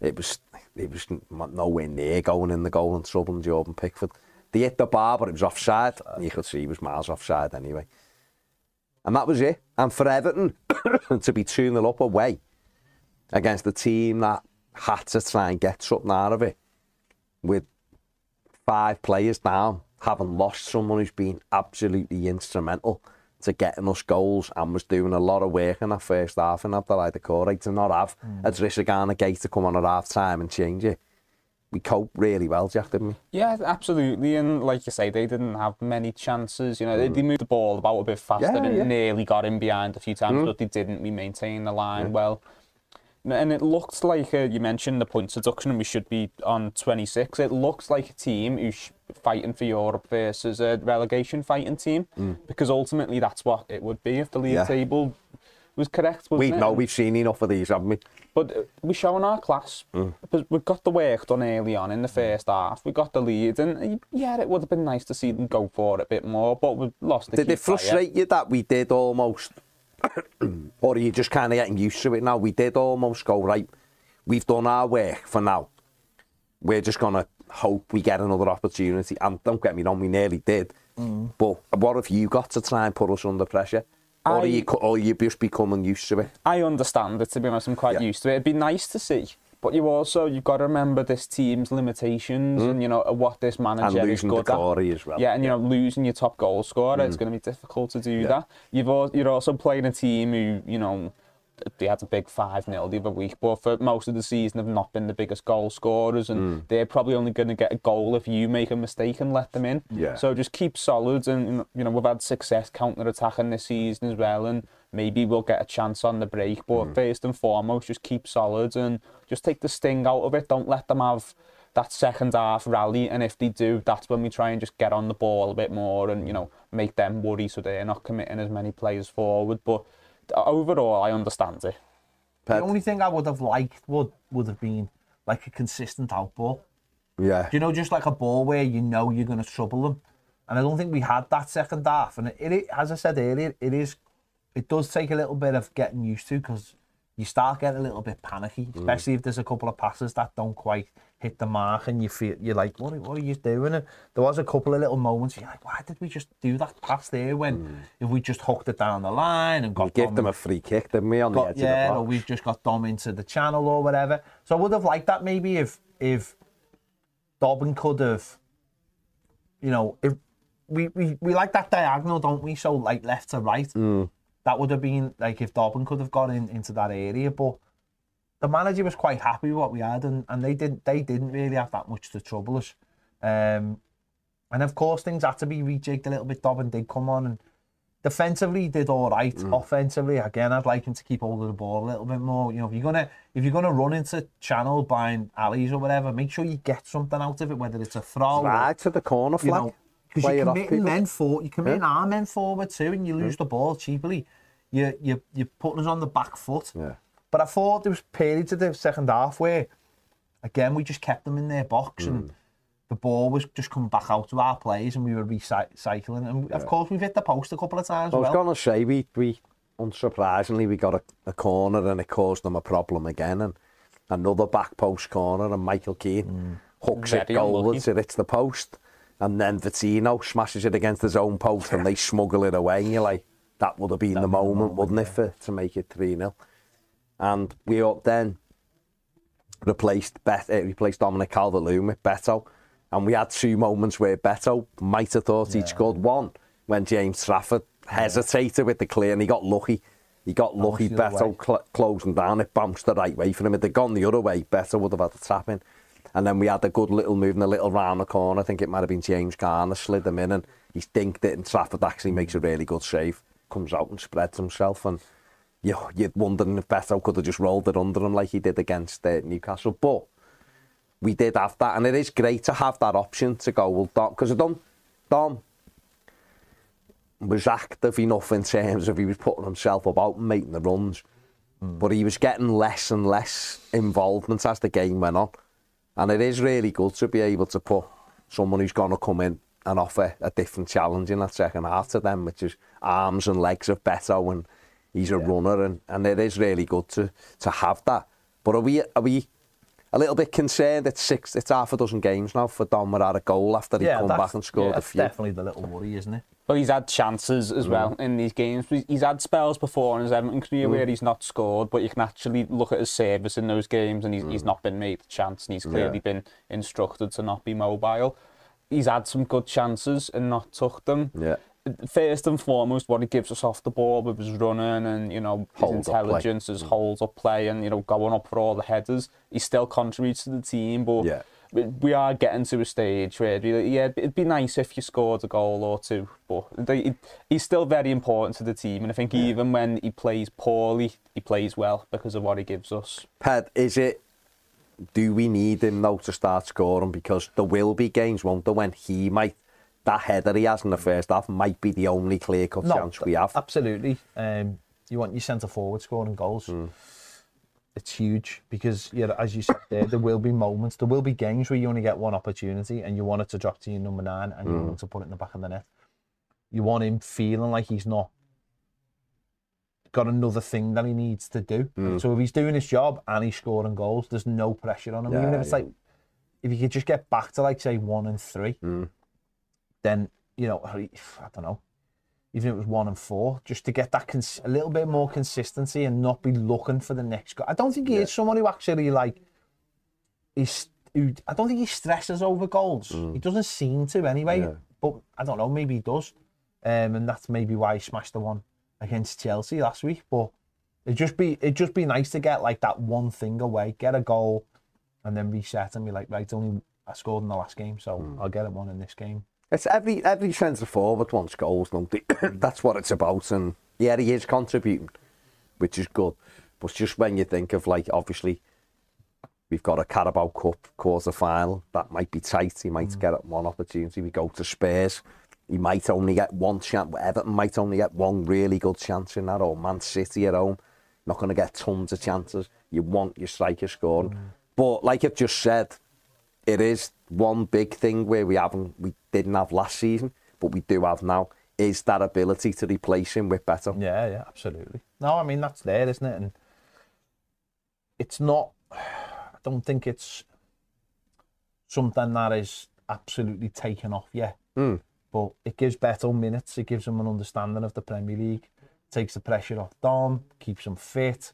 it was it was nowhere near going in the goal and troubling Jordan Pickford. They hit the bar, but it was offside. You could see he was miles offside anyway. And that was it. And for Everton to be 2 0 up away against the team that had to try and get something out of it with five players down, having lost someone who's been absolutely instrumental to getting us goals and was doing a lot of work in that first half and after like Doucouré to not have mm. Idrissa Gana Gueye to come on at half time and change it we cope really well, Jack, didn't we? Yeah, absolutely. And like you say, they didn't have many chances. You know, mm. they, they moved the ball about a bit faster yeah, and yeah. nearly got in behind a few times, mm. but they didn't. We maintained the line yeah. well. And it looks like, uh, you mentioned the point deduction, and we should be on 26. It looks like a team who's fighting for Europe versus a relegation fighting team, mm. because ultimately that's what it would be if the league table was correct. We know we've seen enough of these, haven't we? But uh, we're showing our class. Mm. Because we've got the work done early on in the first half. We got the lead, and uh, yeah, it would have been nice to see them go for it a bit more. But we lost. Did it frustrate you that we did almost, or are you just kind of getting used to it now? We did almost go right. We've done our work for now. We're just gonna hope we get another opportunity. And don't get me wrong, we nearly did. Mm. But what have you got to try and put us under pressure? Or, I, you, or you just becoming used to it? I understand it, to be honest. I'm quite yeah. used to it. It'd be nice to see. But you also you've got to remember this team's limitations mm. and you know what this manager is good at. as well. Yeah, and you know losing your top goal scorer, mm. it's going to be difficult to do yeah. that. You've all, you're also playing a team who you know they had a big 5 0 the other week, but for most of the season have not been the biggest goal scorers, and mm. they're probably only going to get a goal if you make a mistake and let them in. Yeah. So just keep solid, and you know we've had success counter attacking this season as well, and maybe we'll get a chance on the break. But mm. first and foremost, just keep solid and just take the sting out of it. Don't let them have that second half rally, and if they do, that's when we try and just get on the ball a bit more and you know make them worry so they're not committing as many players forward. But overall, I understand it. The only thing I would have liked would would have been like a consistent out ball. Yeah. Do you know, just like a ball where you know you're going to trouble them. And I don't think we had that second half. And it, it, as I said earlier, it is, it does take a little bit of getting used to because you start getting a little bit panicky, mm. especially mm. if there's a couple of passes that don't quite hit the mark and you feel you're like, what, what are you doing? And there was a couple of little moments you're like, why did we just do that pass there when mm. if we just hooked it down the line and got we gave them a free kick, didn't we, on got, the edge yeah, of the box? or we've just got Dom into the channel or whatever. So I would have liked that maybe if if Dobbin could have, you know, if we, we, we like that diagonal, don't we? So like left to right. Mm that would have been like if Dobbin could have got in, into that area. But the manager was quite happy with what we had, and, and they didn't they didn't really have that much to trouble us. Um, and of course, things had to be rejigged a little bit. Dobbin did come on, and defensively he did all right. Mm. Offensively, again, I'd like him to keep hold of the ball a little bit more. You know, if you're gonna if you're gonna run into channel blind alleys or whatever, make sure you get something out of it, whether it's a throw, right or, to the corner flag. because you are committing men for you committing yeah. our men forward too, and you lose yeah. the ball cheaply you you you're putting us on the back foot. Yeah. But I thought there was periods of the second half where, again, we just kept them in their box mm. and the ball was just coming back out to our players and we were recycling. And yeah. of course, we've hit the post a couple of times. I was well. going to say, we, we, unsurprisingly, we got a, a corner and it caused them a problem again. And another back post corner and Michael Keane mm. hooks Very it goalwards, it hits the post. And then Vitinho smashes it against his own post and they smuggle it away. And you're like, that would have been That'd the moment, moment, wouldn't yeah. it, for, to make it 3 0. And we up then replaced Bet, uh, replaced Dominic Calvert Lewin with Beto. And we had two moments where Beto might have thought yeah. he'd scored one when James Trafford hesitated yeah. with the clear and he got lucky. He got lucky. Beto cl- closing down, it bounced the right way for him. If they'd gone the other way, Beto would have had to tap in. And then we had a good little move in a little round the corner. I think it might have been James Garner slid him in and he dinked it and Trafford actually makes a really good save comes out and spreads himself and you, you'd wonder if Beto could have just rolled it under him like he did against uh, Newcastle. But we did have that, and it is great to have that option to go, well, Dom, because Dom, Dom was active enough in terms of he was putting himself about and making the runs, mm. but he was getting less and less involvement as the game went on. And it is really good to be able to put someone who's going to come in and offer a different challenge in that second half to them, which is arms and legs of Beto, and he's a yeah. runner, and, and it is really good to to have that. But are we are we a little bit concerned? It's six, it's half a dozen games now for Dom without a goal after he yeah, come back and scored yeah, a few. definitely the little worry, isn't it? Well, he's had chances as mm. well in these games. He's had spells before in his Everton career mm. where he's not scored, but you can actually look at his service in those games, and he's, mm. he's not been made a chance, and he's clearly yeah. been instructed to not be mobile he's had some good chances and not took them. Yeah. First and foremost, what he gives us off the ball with his running and you know his intelligence, his mm. holds up play, and you know going up for all the headers. He still contributes to the team, but yeah. we are getting to a stage where yeah, it'd be nice if you scored a goal or two, but he's still very important to the team, and I think yeah. even when he plays poorly, he plays well because of what he gives us. Ped, is it? Do we need him now to start scoring because there will be games, won't there, when he might that header he has in the first half might be the only clear cut no, chance we have. Absolutely. Um, you want your centre forward scoring goals. Mm it's huge because you know, as you said there, there will be moments, there will be games where you only get one opportunity and you want it to drop to your number nine and mm. you want to put it in the back of the net. You want him feeling like he's not got another thing that he needs to do. Mm. So if he's doing his job and he's scoring goals, there's no pressure on him. Yeah, Even if it's yeah. like if you could just get back to like say one and three, mm. Then you know I don't know even if it was one and four, just to get that cons- a little bit more consistency and not be looking for the next goal. I don't think he yeah. is someone who actually like is. Who, I don't think he stresses over goals. Mm. He doesn't seem to anyway. Yeah. But I don't know. Maybe he does, um, and that's maybe why he smashed the one against Chelsea last week. But it just be it just be nice to get like that one thing away, get a goal, and then reset and be like, right, only I scored in the last game, so mm. I'll get it one in this game. It's every every centre forward wants goals, don't they? That's what it's about, and yeah, he is contributing, which is good. But just when you think of like, obviously, we've got a Carabao Cup quarter final that might be tight. He might mm. get one opportunity. We go to Spurs. He might only get one chance. Everton might only get one really good chance in that, or Man City at home. Not going to get tons of chances. You want your striker scoring. Mm. But like I've just said, it is one big thing where we haven't, we didn't have last season, but we do have now, is that ability to replace him with Beto. Yeah, yeah, absolutely. No, I mean that's there, isn't it? And it's not. I don't think it's something that is absolutely taken off yet. Mm. But it gives Beto minutes. It gives him an understanding of the Premier League. Takes the pressure off Dom. Keeps him fit.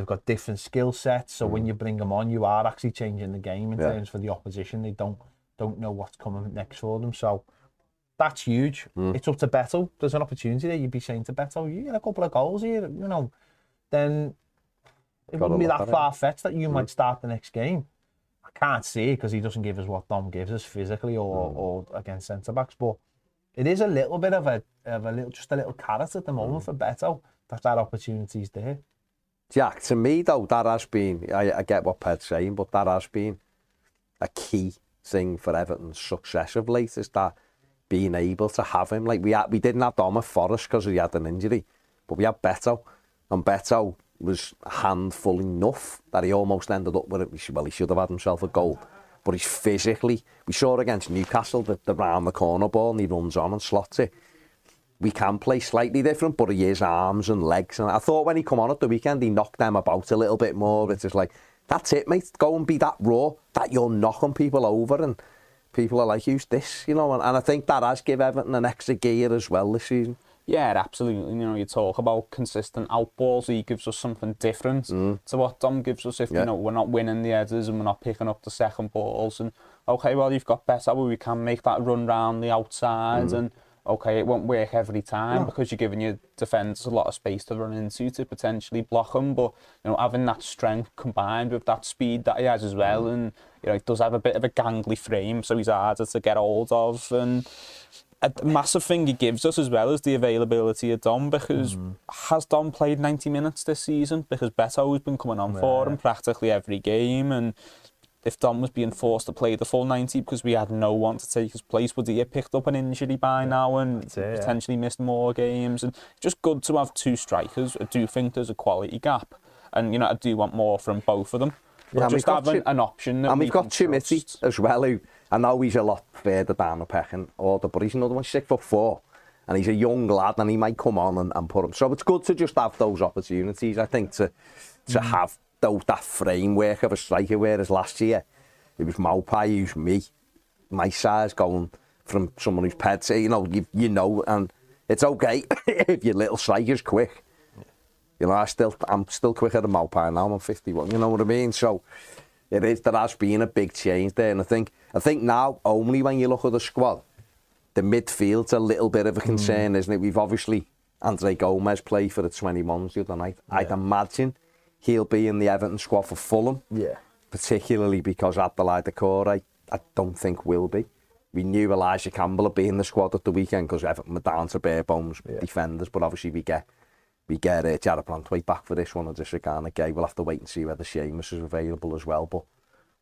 They've got different skill sets, so mm. when you bring them on, you are actually changing the game in yeah. terms for the opposition. They don't don't know what's coming next for them, so that's huge. Mm. It's up to Beto. There's an opportunity there. You'd be saying to Beto, "You get a couple of goals here, you know." Then it Got wouldn't be that far fetched that you mm. might start the next game. I can't see because he doesn't give us what Dom gives us physically or, mm. or against centre backs, but it is a little bit of a of a little just a little carrot at the moment mm. for Beto that that opportunity's there. Jack, to me though, that has been, I, I get what Ped's saying, but that has been a key thing for Everton's success of late is that being able to have him. Like we had, we didn't have Dom at Forest because he had an injury, but we had Beto, and Beto was handful enough that he almost ended up with it. Well, he should have had himself a goal, but he's physically. We saw against Newcastle the, the round the corner ball and he runs on and slots it. We can play slightly different, but he has arms and legs. And I thought when he come on at the weekend, he knocked them about a little bit more. It's just like, that's it, mate. Go and be that raw, that you're knocking people over. And people are like, use this? You know, and, and I think that has given Everton an extra gear as well this season. Yeah, absolutely. You know, you talk about consistent outballs. He gives us something different mm. to what Dom gives us. If yeah. you know we're not winning the headers and we're not picking up the second balls, and okay, well you've got Beto, but we can make that run round the outside mm. and okay, it won't work every time no. because you're giving your defence a lot of space to run into to potentially block them. But you know, having that strength combined with that speed that he has as well, mm. and you know, he does have a bit of a gangly frame, so he's harder to get hold of. And a massive thing he gives us as well is the availability of Dom because mm. has Dom played 90 minutes this season? Because Beto has been coming on yeah. for him practically every game and if Dom was being forced to play the full 90 because we had no one to take his place, would he have picked up an injury by now and it, potentially yeah. missed more games? And just good to have two strikers. I do think there's a quality gap. And, you know, I do want more from both of them. Yeah, just having an option. and we've got Chermiti as well, who I know he's a lot further down the pecking order, but he's another one, six foot four. And he's a young lad and he might come on and, and put him. So it's good to just have those opportunities, I think, to to mm. have though that framework of a striker, whereas last year it was Maupay, it was me, my size going from someone who's pet, you know, you, you know, and it's okay if your little striker's quick. You know, I still, I'm still quicker than Maupay now. I'm 51. You know what I mean? So it is there has been a big change there, and I think I think now only when you look at the squad, the midfield's a little bit of a concern, mm. isn't it? We've obviously Andre Gomes played for the 21s the other night. Yeah. I'd imagine he'll be in the Everton squad for Fulham. Yeah. particularly because Abdoulaye Doucouré, I, I don't think will be. We knew Elijah Campbell would be in the squad at the weekend because Everton were down to bare bones yeah. defenders, but obviously we get we get uh, Jarrad Branthwaite back for this one and Idrissa Gana Gueye. We'll have to wait and see whether Seamus is available as well, but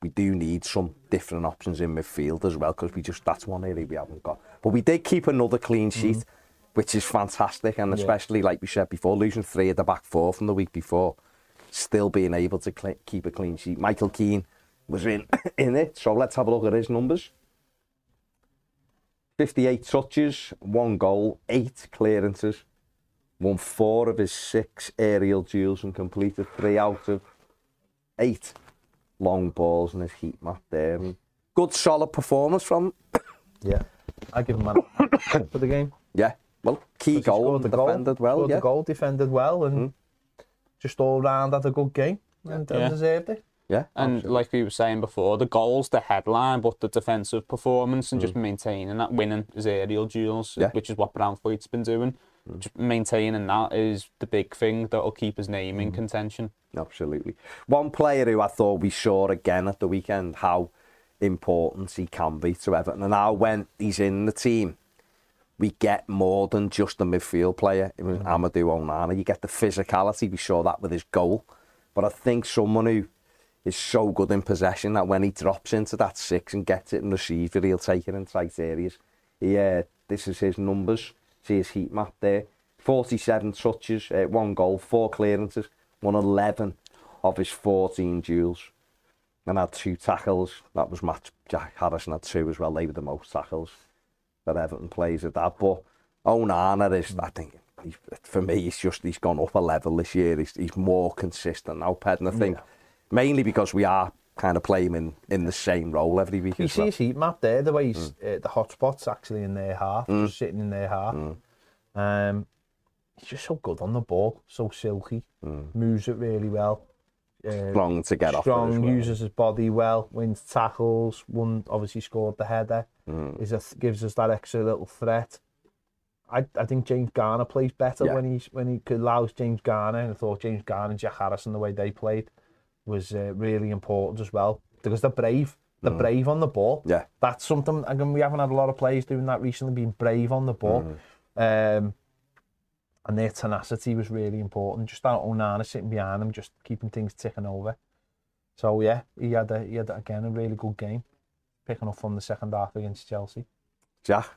we do need some different options in midfield as well because we just that's one area we haven't got. But we did keep another clean sheet, mm -hmm. which is fantastic, and especially yeah. like we said before, losing three at the back four from the week before, still being able to keep a clean sheet. Michael Keane was in in it, so let's have a look at his numbers. 58 touches, one goal, eight clearances, won four of his six aerial duels and completed three out of eight long balls in his heat map there. Good solid performance from Yeah, I give him a for the game. Yeah, well, key goal, the defended goal, well. Yeah. the goal, defended well, and mm. Just all round had a good game and, yeah. and deserved it. Yeah, and absolutely. like we were saying before, the goals, the headline, but the defensive performance and mm. just maintaining that, winning his aerial duels, yeah. which is what Branthwaite's been doing. Mm. Just maintaining that is the big thing that will keep his name mm. in contention. Absolutely. One player who I thought we saw again at the weekend how important he can be to Everton, and now when he's in the team, we get more than just a midfield player. It was mm. Amadou Onana. You get the physicality. We saw that with his goal. But I think someone who is so good in possession that when he drops into that six and gets it and receives it, he'll take it in tight areas. Yeah, uh, this is his numbers. See his heat map there. 47 touches, uh, one goal, four clearances, won 11 of his 14 duels. And had two tackles. That was Matt Jack Harrison had two as well. They were the most tackles that Everton plays at that. But Onana is, I think, for me, he's just he's gone up a level this year. He's, he's more consistent now, Ped. And I think yeah mainly because we are kind of playing in, in the same role every week. You see well. his heat map there, the way he's, mm. uh, the hotspots actually in their half, mm. just sitting in their half. Mm. Um, he's just so good on the ball, so silky, mm. moves it really well. Uh, strong to get strong, off. Strong, well. uses his body well, wins tackles. One obviously scored the header. Mm. Is a, gives us that extra little threat. I, I think James Garner plays better yeah. when he's when he allows James Garner. And I thought James Garner and Jack Harrison the way they played was uh, really important as well because they're brave. They're mm. brave on the ball. Yeah, that's something. Again, we haven't had a lot of players doing that recently, being brave on the ball. Mm. Um, and their tenacity was really important. Just that Onana sitting behind them, just keeping things ticking over. So yeah, he had a, he had again a really good game, picking up from the second half against Chelsea. Jack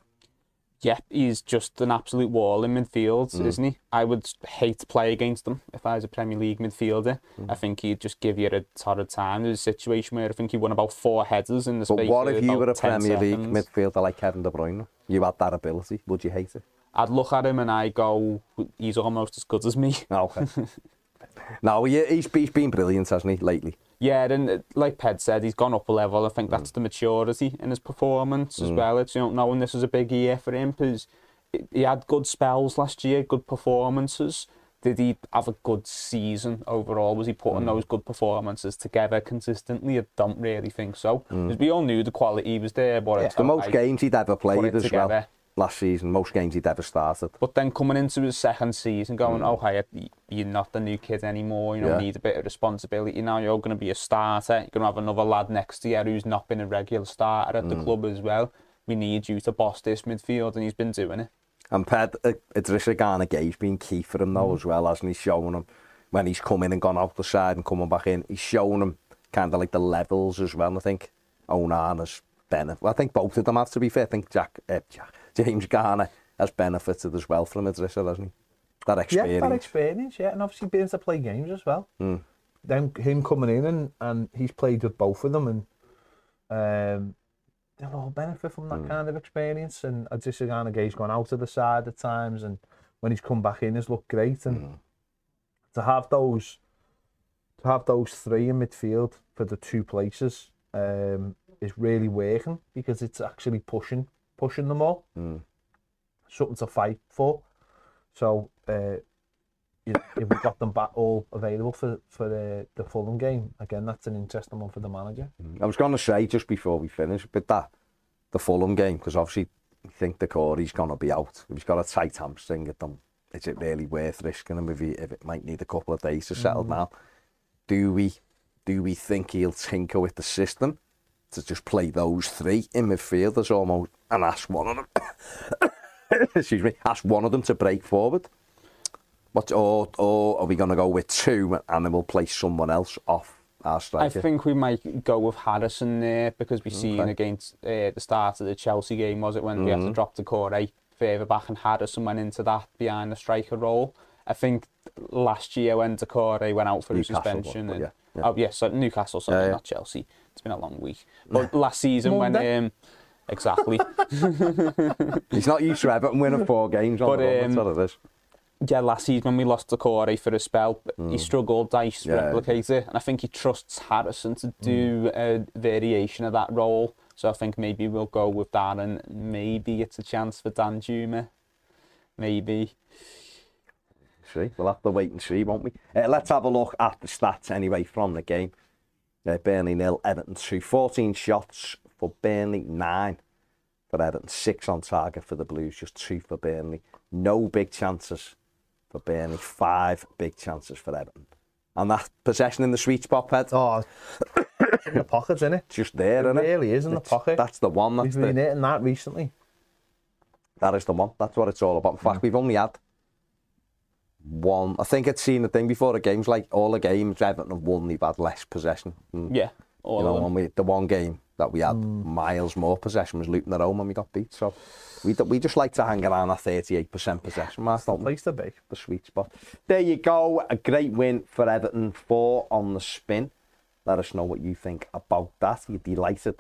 yeah, he's just an absolute wall in midfield, mm. isn't he? I would hate to play against him if I was a Premier League midfielder. Mm. I think he'd just give you a torrid time. There's a situation where I think he won about four headers in the but space what if you were a Premier seconds. League midfielder like Kevin De Bruyne? You had that ability. Would you hate it? I'd look at him and I go, he's almost as good as me. Okay. no, he's, he's been brilliant, hasn't he, lately? Yeah, and uh, like Ped said, he's gone up a level. I think mm. that's the maturity in his performance as mm. well. It's you know knowing this was a big year for him because he had good spells last year, good performances. Did he have a good season overall? Was he putting mm. those good performances together consistently? I don't really think so. Because mm. we all knew the quality was there, but yeah, the most games he'd ever played as together. well last season, most games he'd ever started. But then coming into his second season, going, mm. okay, you're not the new kid anymore, you know, yeah. need a bit of responsibility now, you're going to be a starter, you're going to have another lad next year who's not been a regular starter at mm. the hmm. club as well. We need you to boss this midfield, and he's been doing it. And Ped, uh, Idrissa Agana Gay's been key for him though mm. as well, hasn't he? Showing him when he's come in and gone out the side and coming back in, he's shown him kind of like the levels as well, I think. Onana's Bennett. Well, I think both of them have to be fair. I think Jack, uh, Jack James Garner has benefited as well from Idrissa, hasn't he? That experience. Yeah, that experience, yeah. And obviously being able to play games as well. Mm. Then him coming in and, and he's played with both of them and um, they'll all benefit from that mm. kind of experience. And Idrissa Gana Gay's gone out of the side at times and when he's come back in has looked great. And mm. to have those to have those three in midfield for the two places um, is really working because it's actually pushing pushing them all. Mm. Something to fight for. So, uh, you know, if we've got them back all available for, for the, the Fulham game, again, that's an interesting one for the manager. Mm. I was going to say, just before we finish, but that, the Fulham game, because obviously I think the Corey's going to be out. If he's got a tight hamstring at them, is it really worth risking him if, he, if it might need a couple of days to settle mm. down? Do we do we think he'll tinker with the system? To just play those three in midfield as almost and ask one of them excuse me ask one of them to break forward what or, or are we going to go with two and then we'll play someone else off our striker? I think we might go with Harrison there because we've seen against uh, the start of the Chelsea game was it when mm -hmm. we had to mm-hmm. drop Doucouré further back and Harrison went into that behind the striker role I think last year when Doucouré went out for Newcastle, a suspension. and, yeah, yeah. Oh, yes, yeah, so Newcastle, sorry, yeah. not Chelsea. It's been a long week. But last season when... Um, exactly. He's not used to Everton winning four games on but, the um, that's what it is. Yeah, last season when we lost Doucouré for a spell, mm. he struggled, Dyche yeah, replicate it, and I think he trusts Harrison to do mm. a variation of that role. So I think maybe we'll go with that, and maybe it's a chance for Danjuma. Maybe see. We'll have to wait and see, won't we? Uh, let's have a look at the stats anyway from the game. Uh, Burnley nil, Everton 2. 14 shots for Burnley, 9 for Everton. 6 on target for the Blues, just 2 for Burnley. No big chances for Burnley, 5 big chances for Everton. And that possession in the sweet spot, Ped. Oh, in the pocket, isn't it? Just there, it isn't it? really is in it's, the pocket. That's the one. That's We've been the... hitting that recently. That is the one. That's what it's all about. In fact, mm. we've only had one. I think I'd seen the thing before the games, like all the games Everton have won, they've had less possession. And, yeah, all you know, when we the one game that we had mm. miles more possession was Luton at home when we got beat. So we we just like to hang around that 38% possession mark. The place to be. The sweet spot. There you go. A great win for Everton. Four on the spin. Let us know what you think about that. You're delighted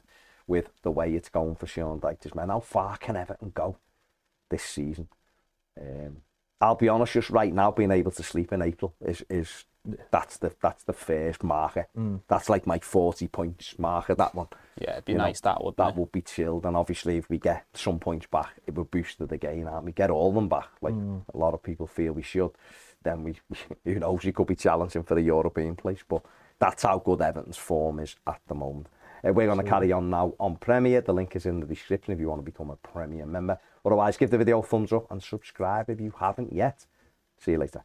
with the way it's going for Sean Dyche's men. How far can Everton go this season? Um, I'll be honest, just right now, being able to sleep in April is is that's the that's the first marker. Mm. That's like my 40 points marker, that one. Yeah, it'd be you nice, know, that would. That it? would be chilled. And obviously, if we get some points back, it would boost the game, and we get all of them back, like mm. a lot of people feel we should, then we, who knows, you could be challenging for the European place. But that's how good Everton's form is at the moment. Uh, we're going to carry on now on Premier. The link is in the description if you want to become a Premier member. Otherwise, give the video a thumbs up and subscribe if you haven't yet. See you later.